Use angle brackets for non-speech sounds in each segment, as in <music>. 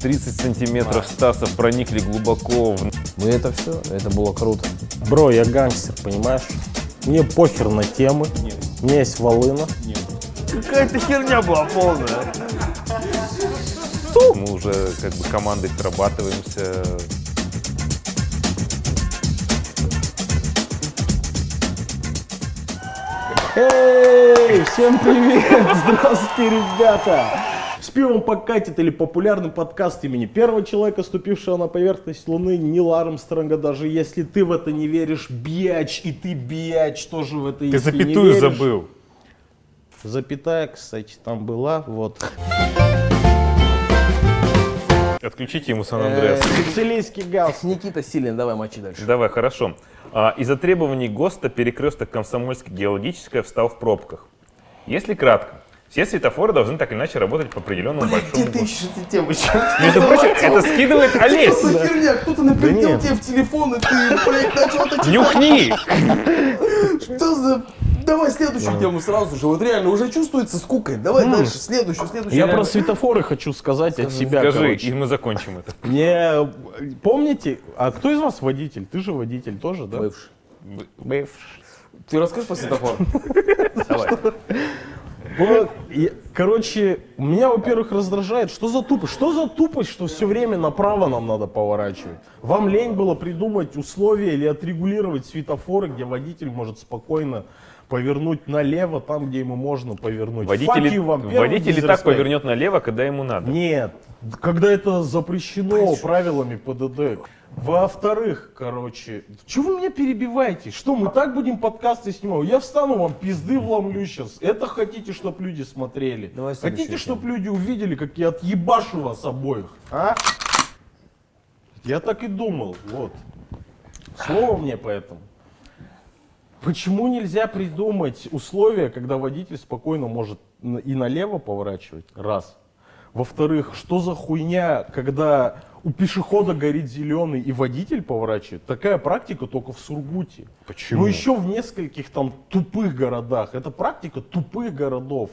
30 сантиметров Стаса проникли глубоко в... Ну это все, это было круто. Бро, я гангстер, понимаешь? Мне похер на темы. У меня есть волына. Какая-то херня была полная. Мы уже как бы командой срабатываемся. Эй, всем привет! <laughs> Здравствуйте, ребята! С пивом покатит или популярный подкаст имени первого человека, ступившего на поверхность Луны, Нила Армстронга. Даже если ты в это не веришь, бияч, и ты бияч тоже в это Ты если не запятую веришь. забыл. Запятая, кстати, там была, вот. Отключите ему Сан-Андреас. Сицилийский галс. Никита Силин, давай мочи дальше. Давай, хорошо. А, Из-за требований ГОСТа перекресток Комсомольск-Геологическая встал в пробках. Если кратко, все светофоры должны так или иначе работать по определенному большому Где ты ищешь эти темы? <laughs> Между прочим, это скидывает Олесь. <laughs> Что за херня? Кто-то нет. тебе в телефон, и ты, блядь, начал это читать. Нюхни! <laughs> Что за... Давай следующую тему сразу же. Вот реально уже чувствуется скукой. Давай дальше, следующую, следующую. Я про светофоры хочу сказать от себя, Скажи, и мы закончим это. Не, помните, а кто из вас водитель? Ты же водитель тоже, да? Бывший. Бывший. Ты расскажешь по светофору? Давай. Короче, меня, во-первых, раздражает, что за тупость? Что за тупость, что все время направо нам надо поворачивать? Вам лень было придумать условия или отрегулировать светофоры, где водитель может спокойно повернуть налево, там, где ему можно повернуть. You, вам, водитель и так повернет налево, когда ему надо. Нет, когда это запрещено правилами ПДД. Во-вторых, короче, чего вы меня перебиваете? Что, мы так будем подкасты снимать? Я встану, вам пизды вломлю сейчас. Это хотите, чтобы люди смотрели? Давай хотите, чтобы люди увидели, как я отъебашу вас обоих? А? Я так и думал, вот. Слово мне поэтому. Почему нельзя придумать условия, когда водитель спокойно может и налево поворачивать? Раз. Во-вторых, что за хуйня, когда у пешехода горит зеленый и водитель поворачивает? Такая практика только в Сургуте. Почему? Ну еще в нескольких там тупых городах. Это практика тупых городов.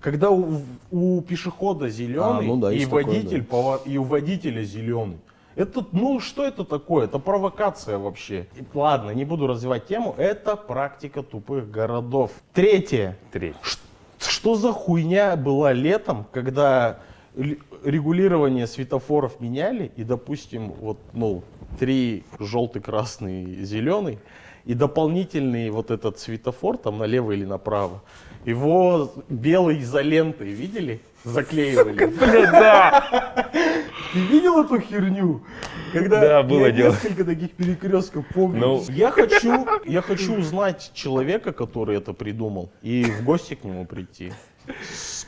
Когда у, у пешехода зеленый А, ну да, и есть такое, водитель да. повор- и у водителя зеленый. Это, ну, что это такое? Это провокация вообще. И Ладно, не буду развивать тему. Это практика тупых городов. Третье. Третий. Ш- Что за хуйня была летом, когда регулирование светофоров меняли, и, допустим, вот, ну, три желтый, красный, зеленый, и дополнительный вот этот светофор, там, налево или направо, его белой изолентой, видели? Заклеивали. Блядь, да! <laughs> Ты видел эту херню? Когда Да, было я дело. несколько таких перекрестков помню. Ну. Я хочу, я хочу узнать человека, который это придумал, и в гости к нему прийти.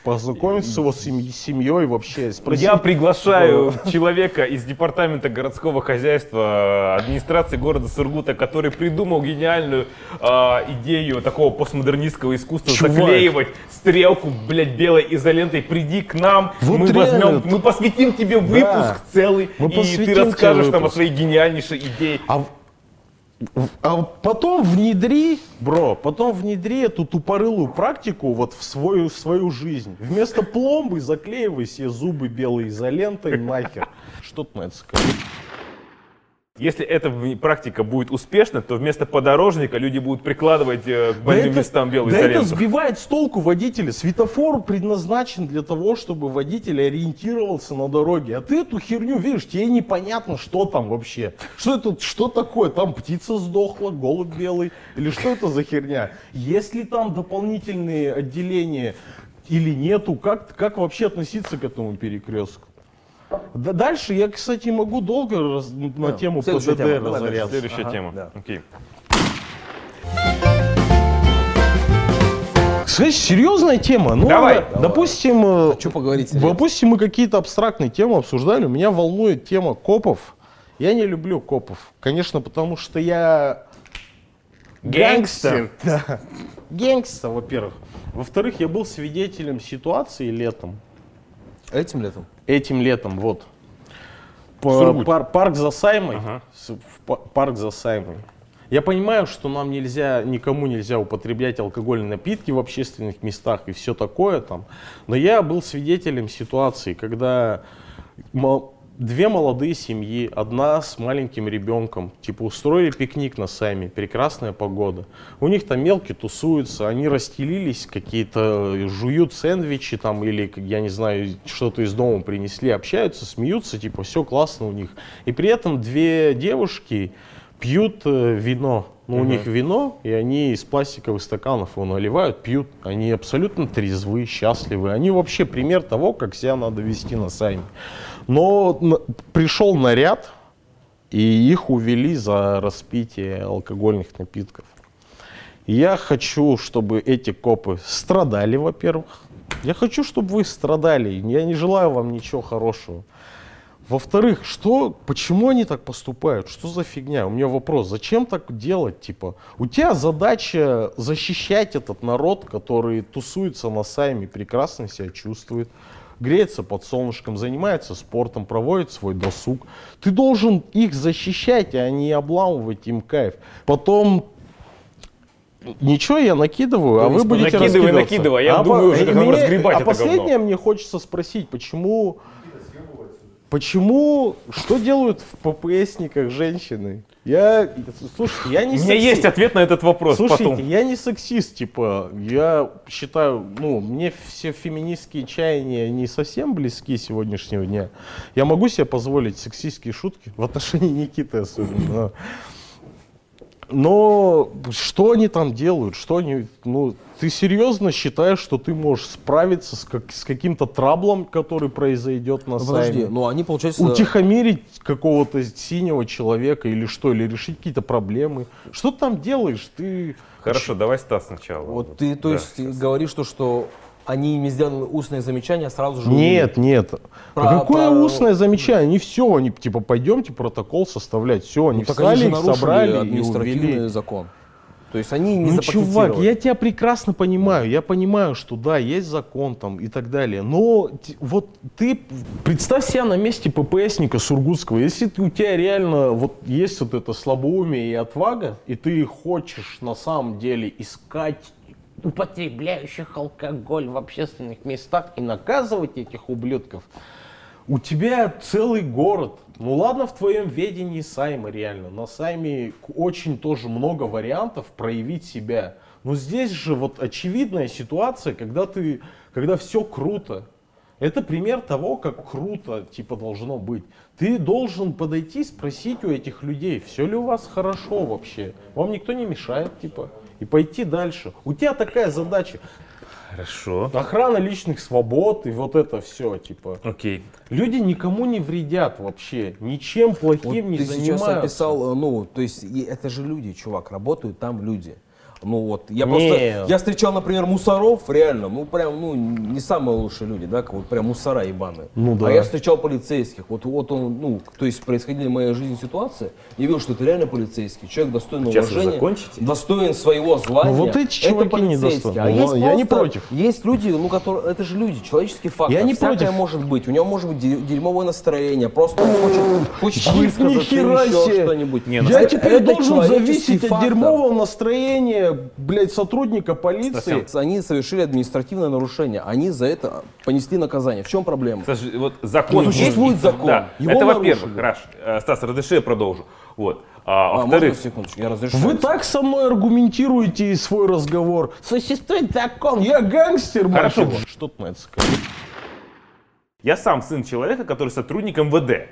Познакомиться с его семь- семьей вообще. Спросить, Я приглашаю человека из департамента городского хозяйства администрации города Сургута, который придумал гениальную а, идею такого постмодернистского искусства Чувак. заклеивать стрелку, блядь, белой изолентой. Приди к нам, Вот мы реально. возьмем, мы посвятим тебе выпуск целый, Мы и посвятим ты тебе расскажешь нам о выпуск. своей гениальнейшей идее. А, а потом внедри, бро, потом внедри эту тупорылую практику вот в свою, в свою жизнь. Вместо пломбы заклеивай себе зубы белой изолентой нахер. Что ты на это скажешь? Если эта практика будет успешна, то вместо подорожника люди будут прикладывать э, к больным это- местам белую да это сбивает с толку водителя. Светофор предназначен для того, чтобы водитель ориентировался на дороге. А ты эту херню видишь, тебе непонятно, что там вообще. Что это, что такое? Там птица сдохла, голубь белый. Или что это за херня? Есть ли там дополнительные отделения или нету? Как, как вообще относиться к этому перекрестку? Да- Дальше я, кстати, могу долго раз- на тему следующая ПДД тема. Давай разоряться. Следующая Ага, тема. да. Окей. Кстати, серьезная тема. Ну, Давай. э, допустим, э, Хочу поговорить. серьезно. допустим, мы какие-то абстрактные темы обсуждали. Меня волнует тема копов. Я не люблю копов. Конечно, потому что я Гэнгстер. <laughs> Да. Гэнгстер, во-первых. Во-вторых, я был свидетелем ситуации летом. Этим летом? Этим летом, вот. Пар- парк за Саймой. Ага. Парк за Саймой. Я понимаю, что нам нельзя, никому нельзя употреблять алкогольные напитки в общественных местах и все такое там. Но я был свидетелем ситуации, когда мо- две молодые семьи, одна с маленьким ребенком, типа устроили пикник на Сайме, прекрасная погода. У них там мелкие тусуются, они расстелились, какие-то жуют сэндвичи там или, я не знаю, что-то из дома принесли, общаются, смеются, типа все классно у них. И при этом две девушки пьют э, вино. Ну, у них вино, и они из пластиковых стаканов его наливают, пьют. Они абсолютно трезвы, счастливы. Они вообще пример того, как себя надо вести на сайме. Но пришел наряд, и их увели за распитие алкогольных напитков. Я хочу, чтобы эти копы страдали, во-первых. Я хочу, чтобы вы страдали. Я не желаю вам ничего хорошего. Во-вторых, что, почему они так поступают? Что за фигня? У меня вопрос, зачем так делать? Типа, у тебя задача защищать этот народ, который тусуется на сайме, прекрасно себя чувствует, греется под солнышком, занимается спортом, проводит свой досуг. Ты должен их защищать, а не обламывать им кайф. Потом Ничего, я накидываю, а вы есть, будете накидывай, раскидываться. накидывай, я а думаю по- уже, как мне- разгребать А это последнее говно. мне хочется спросить, почему... Почему, что делают в ППСниках женщины? Я, слушай, я не У меня сексист. есть ответ на этот вопрос Слушайте, потом. я не сексист, типа, я считаю, ну, мне все феминистские чаяния не совсем близки сегодняшнего дня. Я могу себе позволить сексистские шутки в отношении Никиты особенно. Но что они там делают? Что они, ну, ты серьезно считаешь, что ты можешь справиться с, как- с каким-то траблом, который произойдет на подожди, сайме? ну они, получается... Утихомирить какого-то синего человека или что, или решить какие-то проблемы. Что ты там делаешь? Ты Хорошо, давай Стас сначала. Вот ты, то Да. есть, говоришь, то, что они им сделали устное замечание, а сразу же... Нет, нет. Про- А Какое про- устное замечание? Они все, они типа пойдемте протокол составлять. Все, они Ну, они встали, нарушили собрали и административный увели. закон. То есть они не Ну, чувак, я тебя прекрасно понимаю. Я понимаю, что да, есть закон там и так далее. Но вот ты представь себя на месте ППСника Сургутского. Если ты- у тебя реально вот есть вот это слабоумие и отвага, и ты хочешь на самом деле искать употребляющих алкоголь в общественных местах и наказывать этих ублюдков, у тебя целый город. Ну ладно, в твоем ведении сайма реально. На сайме очень тоже много вариантов проявить себя. Но здесь же вот очевидная ситуация, когда ты, когда все круто. Это пример того, как круто типа должно быть. Ты должен подойти, спросить у этих людей, все ли у вас хорошо вообще. Вам никто не мешает, типа, и пойти дальше. У тебя такая задача. Хорошо. Охрана личных свобод и вот это все, типа. Окей. Люди никому не вредят вообще, ничем Вот плохим не ты сейчас занимаются. описал, э, ну, то есть это же люди, чувак, работают там люди. Ну вот, я Нет. просто, я встречал, например, мусоров, реально, ну прям, ну, не самые лучшие люди, да, как вот прям мусора ебаные. Ну да. А я встречал полицейских, вот, вот он, ну, то есть происходили в моей жизни ситуации, я видел, что это реально полицейский, человек достойного Сейчас уважения, закончите? достоин своего звания. Ну, вот эти чуваки это полицейский. недостойны. А Ну, есть я не просто- против. Есть люди, ну, которые, это же люди, человеческий фактор, Я не всякое против. может быть, у него может быть дерь- дерьмовое настроение, просто он хочет, хочет высказаться, еще что-нибудь. Не, ну, Я теперь должен зависеть от дерьмового настроения, блядь, сотрудника полиции. Они совершили административное нарушение, они за это понесли наказание. В чем проблема? Стас, вот закон Ну, существует есть. закон. Да. Его это во-первых. Раш, э, Стас, разреши я продолжу. Вот. А, А, можно секундочку, я разрешу. Вы так со мной аргументируете свой разговор. Существует закон, я гангстер, Хорошо. Что ты на это скажешь? я сам сын человека, который сотрудник МВД.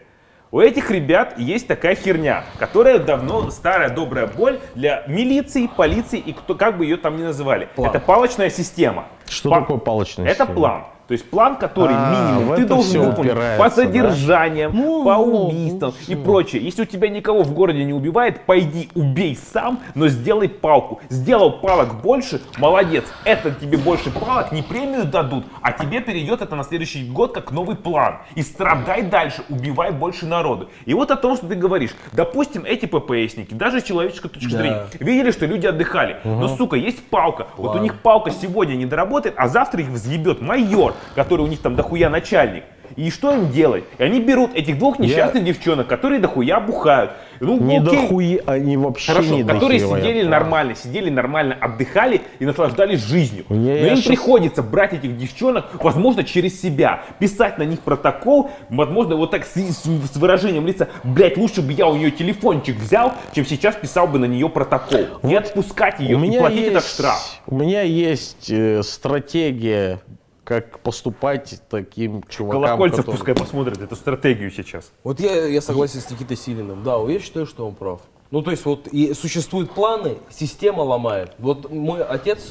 У этих ребят есть такая херня, которая давно старая добрая боль для милиции, полиции и кто, как бы ее там ни называли. План. Это палочная система. Что Па- такое палочная Это система? план. То есть план, который А, минимум ты должен выполнить по да? задержаниям, Ну, по убийствам ну, и прочее. Если у тебя никого в городе не убивает, пойди убей сам, но сделай палку. Сделал палок больше, молодец. Это тебе больше палок, не премию дадут, а тебе перейдет это на следующий год как новый план. И страдай дальше, убивай больше народу. И вот о том, что ты говоришь. Допустим, эти ППСники, даже с человеческой точки Да. зрения, видели, что люди отдыхали. Но, сука, есть палка. Вот у них палка сегодня не доработает, а завтра их взъебет майор, который у них там дохуя начальник. И что им делать? И они берут этих двух несчастных девчонок, которые дохуя бухают. Ну, Не окей. дохуя, они вообще Хорошо, не которые дохуя, сидели да. нормально, сидели нормально, отдыхали и наслаждались жизнью. Не, Но я им щас- приходится брать этих девчонок, возможно, через себя, писать на них протокол, возможно, вот так с, с- с выражением лица, блять, лучше бы я у нее телефончик взял, чем сейчас писал бы на нее протокол. Не отпускать ее У и меня платить есть, этот штраф. У меня есть э, стратегия, как поступать таким чувакам. Колокольцев которые- пускай посмотрит эту стратегию сейчас. Вот я, я согласен с Никитой Силиным. Да, я считаю, что он прав. Ну, то есть вот и существуют планы, система ломает. Вот мой отец,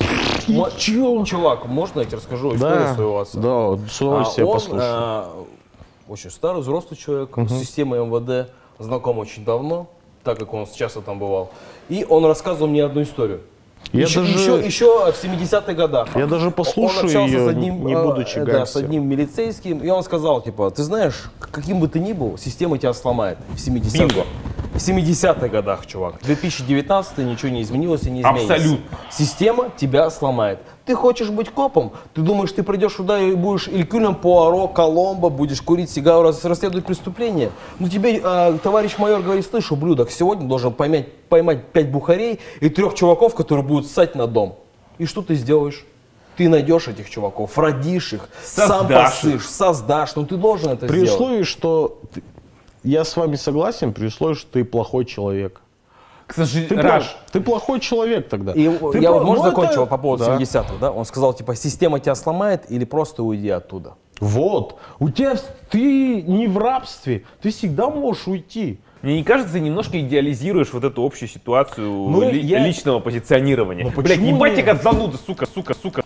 мой- чувак, можно я тебе расскажу историю Да, своего отца? да, с удовольствием А он, послушаю. а, очень старый, взрослый человек, с системой МВД, знаком очень давно, так как он часто там бывал. И он рассказывал мне одну историю. Я еще, даже- еще, еще в 70-х годах. Я даже послушаю он общался её, с одним, не э, будучи да, с гангстером. одним милицейским, и он сказал, типа, ты знаешь, каким бы ты ни был, система тебя сломает в 70-х. В 70-х годах, чувак. 2019 ничего не изменилось и не изменится. Абсолютно. Система тебя сломает. Ты хочешь быть копом? Ты думаешь, ты придешь сюда и будешь Илькюлем, Пуаро, Коломбо, будешь курить сигару, рас- расследовать преступление? Ну тебе э, товарищ майор говорит, слышь, ублюдок, сегодня должен поймать, поймать пять бухарей и трех чуваков, которые будут ссать на дом. И что ты сделаешь? Ты найдешь этих чуваков, родишь их, сам Создашь посышь, создашь. Ну ты должен это При сделать. условии, что я с вами согласен, при условии, что ты плохой человек. К сожалению, Ты, Раш, ты плохой человек тогда. И Ты я про- вот, можно ну, закончить это- по поводу Да. 70-х, да? Он сказал, типа, система тебя сломает или просто уйди оттуда. Вот. У тебя ты не в рабстве. Ты всегда можешь уйти. Мне не кажется, ты немножко идеализируешь вот эту общую ситуацию Ну, ли- я- личного позиционирования. Ну, Блять, ебать тебя как зануда, сука, сука, сука.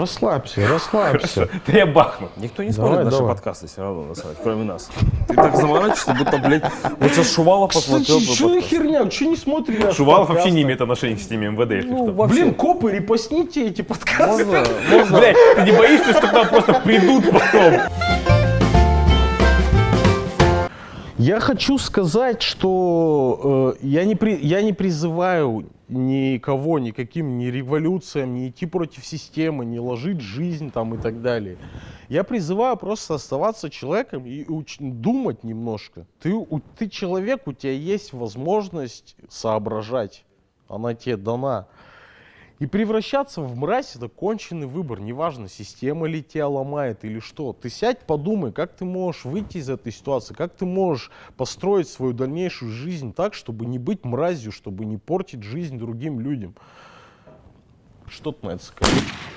Расслабься, расслабься. Да я бахну. Никто не смотрит наши давай. подкасты все равно, на самом деле, кроме нас. Ты так заморачиваешься, будто, блядь, вот сейчас Шувалов посмотрел Что за херня? Что не смотришь? наши Шувалов вообще не имеет отношения к системе МВД, если Ну, Блин, копы, репостните эти подкасты. <laughs> Блять, ты не боишься, что к нам просто придут потом? Я хочу сказать, что э, я, не при, я не призываю никого, никаким ни революциям, не идти против системы, не ложить жизнь там и так далее. Я призываю просто оставаться человеком и уч- думать немножко. Ты, у- ты человек, у тебя есть возможность соображать. Она тебе дана. И превращаться в мразь это конченый выбор. Неважно, система ли тебя ломает или что. Ты сядь, подумай, как ты можешь выйти из этой ситуации, как ты можешь построить свою дальнейшую жизнь так, чтобы не быть мразью, чтобы не портить жизнь другим людям. Что ты на это скажешь?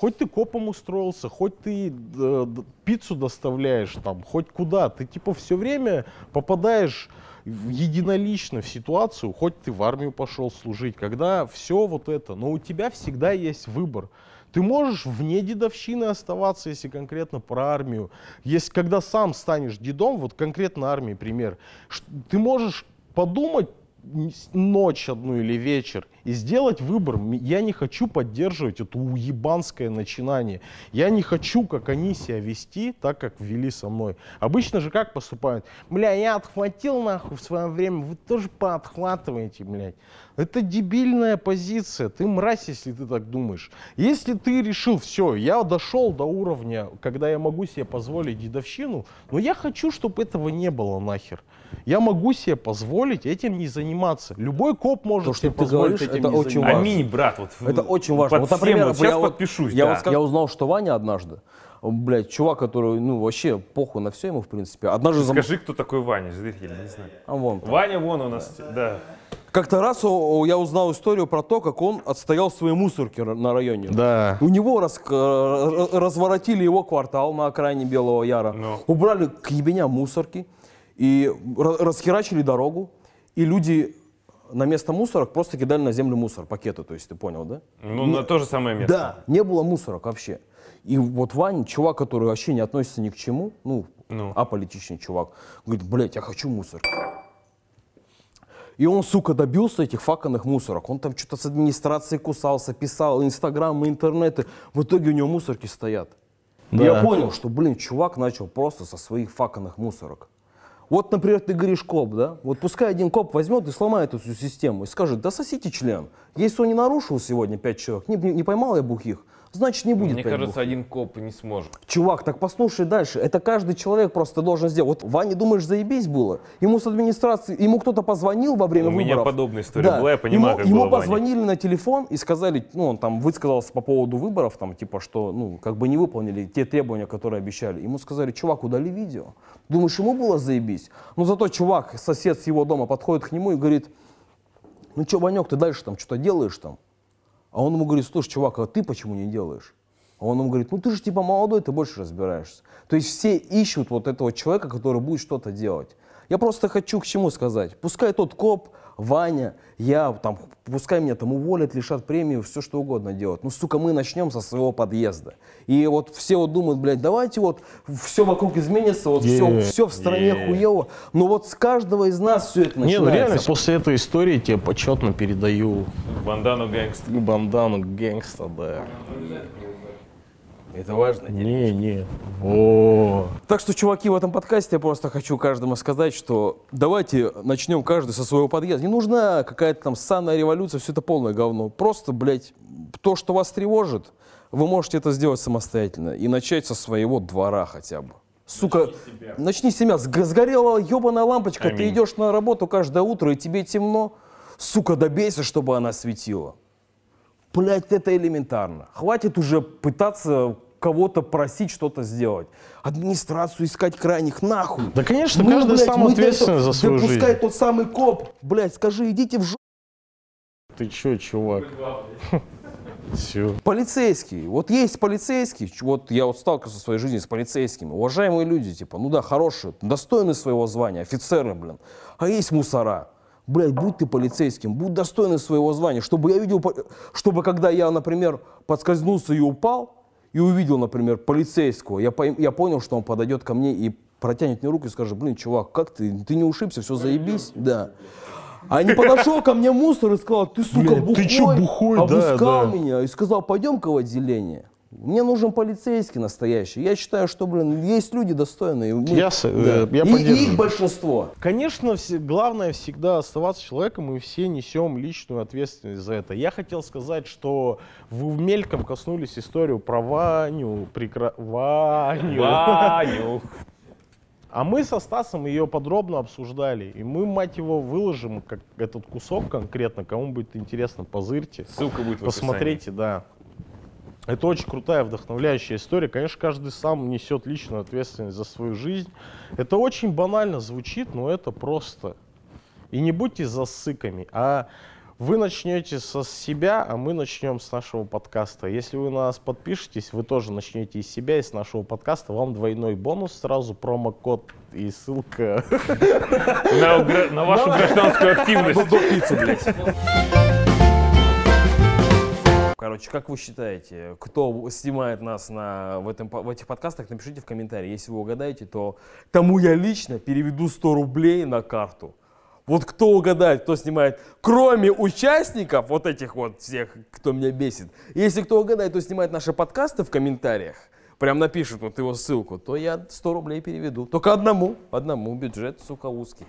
Хоть ты копом устроился, хоть ты э, пиццу доставляешь там, хоть куда, ты типа все время попадаешь единолично в ситуацию, хоть ты в армию пошел служить, когда все вот это, но у тебя всегда есть выбор. Ты можешь вне дедовщины оставаться, если конкретно про армию. Если когда сам станешь дедом, вот конкретно армии пример, ты можешь подумать ночь одну или вечер и сделать выбор. Я не хочу поддерживать это уебанское начинание. Я не хочу, как они себя вести, так как вели со мной. Обычно же как поступают? Бля, я отхватил нахуй в свое время, вы тоже поотхватываете, блядь. Это дебильная позиция. Ты мразь, если ты так думаешь. Если ты решил, все, я дошел до уровня, когда я могу себе позволить дедовщину, но я хочу, чтобы этого не было нахер. Я могу себе позволить этим не заниматься. Любой коп может То, себе позволить говоришь, этим это не очень важно. Аминь, брат. Вот, Это очень важно. Под Вот, например, всем, вот сейчас я подпишусь, я, да. вот, я узнал, что Ваня однажды, блядь, чувак, который, ну, вообще похуй на все ему, в принципе, однажды... зам- Скажи, кто такой Ваня, зрители, не знаю. А вон. Ваня вон у нас, да. Как-то раз я узнал историю про то, как он отстоял свои мусорки на районе. Да. У него рас- э, разворотили его квартал на окраине Белого Яра, Ну. убрали к ебеням мусорки и ра- расхерачили дорогу, и люди на место мусорок просто кидали на землю мусор, пакеты, то есть ты понял, да? Ну, на то же самое место. Да, не было мусорок вообще. И вот Ваня, чувак, который вообще не относится ни к чему, ну, Ну. аполитичный чувак, говорит, блядь, я хочу мусор. И он, сука, добился этих факанных мусорок. Он там что-то с администрацией кусался, писал инстаграмы, интернеты. В итоге у него мусорки стоят. И Да. я понял, что, блин, чувак начал просто со своих факанных мусорок. Вот, например, ты говоришь коп, да? Вот пускай один коп возьмет и сломает эту систему и скажет, да сосите член. Если он не нарушил сегодня пять человек, не- не поймал я бухих, значит не будет. Мне кажется, бухлых. один коп не сможет. Чувак, так послушай дальше. Это каждый человек просто должен сделать. Вот Ване, думаешь, заебись было? Ему с администрации, ему кто-то позвонил во время У меня выборов. подобная история была, я понимаю, ему, как ему было, Ваня. позвонили на телефон и сказали, ну, он там высказался по поводу выборов, там, типа, что, ну, как бы не выполнили те требования, которые обещали. Ему сказали, чувак, удали видео. Думаешь, ему было заебись? Ну, зато чувак, сосед с его дома, подходит к нему и говорит, ну, что, Ванек, ты дальше там что-то делаешь там? А он ему говорит, слушай, чувак, а ты почему не делаешь? А он ему говорит, ну ты же типа молодой, ты больше разбираешься. То есть все ищут вот этого человека, который будет что-то делать. Я просто хочу к чему сказать. Пускай тот коп, Ваня, я, там, пускай меня там уволят, лишат премии, все что угодно делать. Ну, сука, мы начнем со своего подъезда. И вот все вот думают, блядь, давайте вот все вокруг изменится, вот все, Не, все в стране не. хуево. Но вот с каждого из нас все это Не, начинается. ну реально, после этой истории тебе почетно передаю Бандану гэнгстер. бандану гэнгста, да. Это важно. Не, не. О, Так что, чуваки, в этом подкасте я просто хочу каждому сказать, что давайте начнем каждый со своего подъезда. Не нужна какая-то там ссаная революция, все это полное говно. Просто, блядь, то, что вас тревожит, вы можете это сделать самостоятельно и начать со своего двора хотя бы. Сука, начни с себя. Сг- Сгорела ебаная лампочка, ты Аминь. идешь на работу каждое утро, и тебе темно. Сука, добейся, чтобы она светила. Блять, это элементарно. Хватит уже пытаться кого-то просить что-то сделать. Администрацию искать крайних нахуй. Да, конечно, каждый сам мы для ответственен этого- за свою да пускай жизнь. тот самый коп, блядь, скажи, идите в жопу. Ты чё, чувак? <laughs> Все. Полицейский. Вот есть полицейский, вот я вот сталкивался в своей жизни с полицейскими. Уважаемые люди, типа, ну да, хорошие, достойны своего звания, офицеры, блин. А есть мусора. Блядь, будь ты полицейским, будь достойный своего звания, чтобы я видел, чтобы когда я, например, подскользнулся и упал, и увидел, например, полицейского, я, пойм- я понял, что он подойдет ко мне и протянет мне руку и скажет, блин, чувак, как ты, ты не ушибся, все заебись? Да. А не подошел ко мне мусор и сказал, ты, сука, бухой, ты чё бухой? Да, обыскал да. меня и сказал, пойдем-ка в отделение. Мне нужен полицейский настоящий. Я считаю, что, блин, есть люди достойные. Мы- Я э, я и, и их большинство. Конечно, все- главное всегда оставаться человеком, и все несем личную ответственность за это. Я хотел сказать, что вы мельком коснулись историю про Ваню, прекра... Ваню. Ваню. А мы со Стасом ее подробно обсуждали, и мы, мать его, выложим как этот кусок конкретно, кому будет интересно, позырьте, Ссылка будет в описании. посмотрите, да. Это очень крутая, вдохновляющая история. Конечно, каждый сам несет личную ответственность за свою жизнь. Это очень банально звучит, но это просто. И не будьте засыками, а вы начнете со себя, а мы начнем с нашего подкаста. Если вы на нас подпишетесь, вы тоже начнете из себя и с нашего подкаста. Вам двойной бонус сразу, промокод и ссылка. На, вашу гражданскую активность. Короче, как вы считаете, кто снимает нас на, в, этом, в этих подкастах, напишите в комментарии. Если вы угадаете, то тому я лично переведу 100 рублей на карту. Вот кто угадает, кто снимает, кроме участников, вот этих вот всех, кто меня бесит. Если кто угадает, кто снимает наши подкасты в комментариях, прям напишет вот его ссылку, то я 100 рублей переведу. Только одному, одному бюджет, сука, узкий.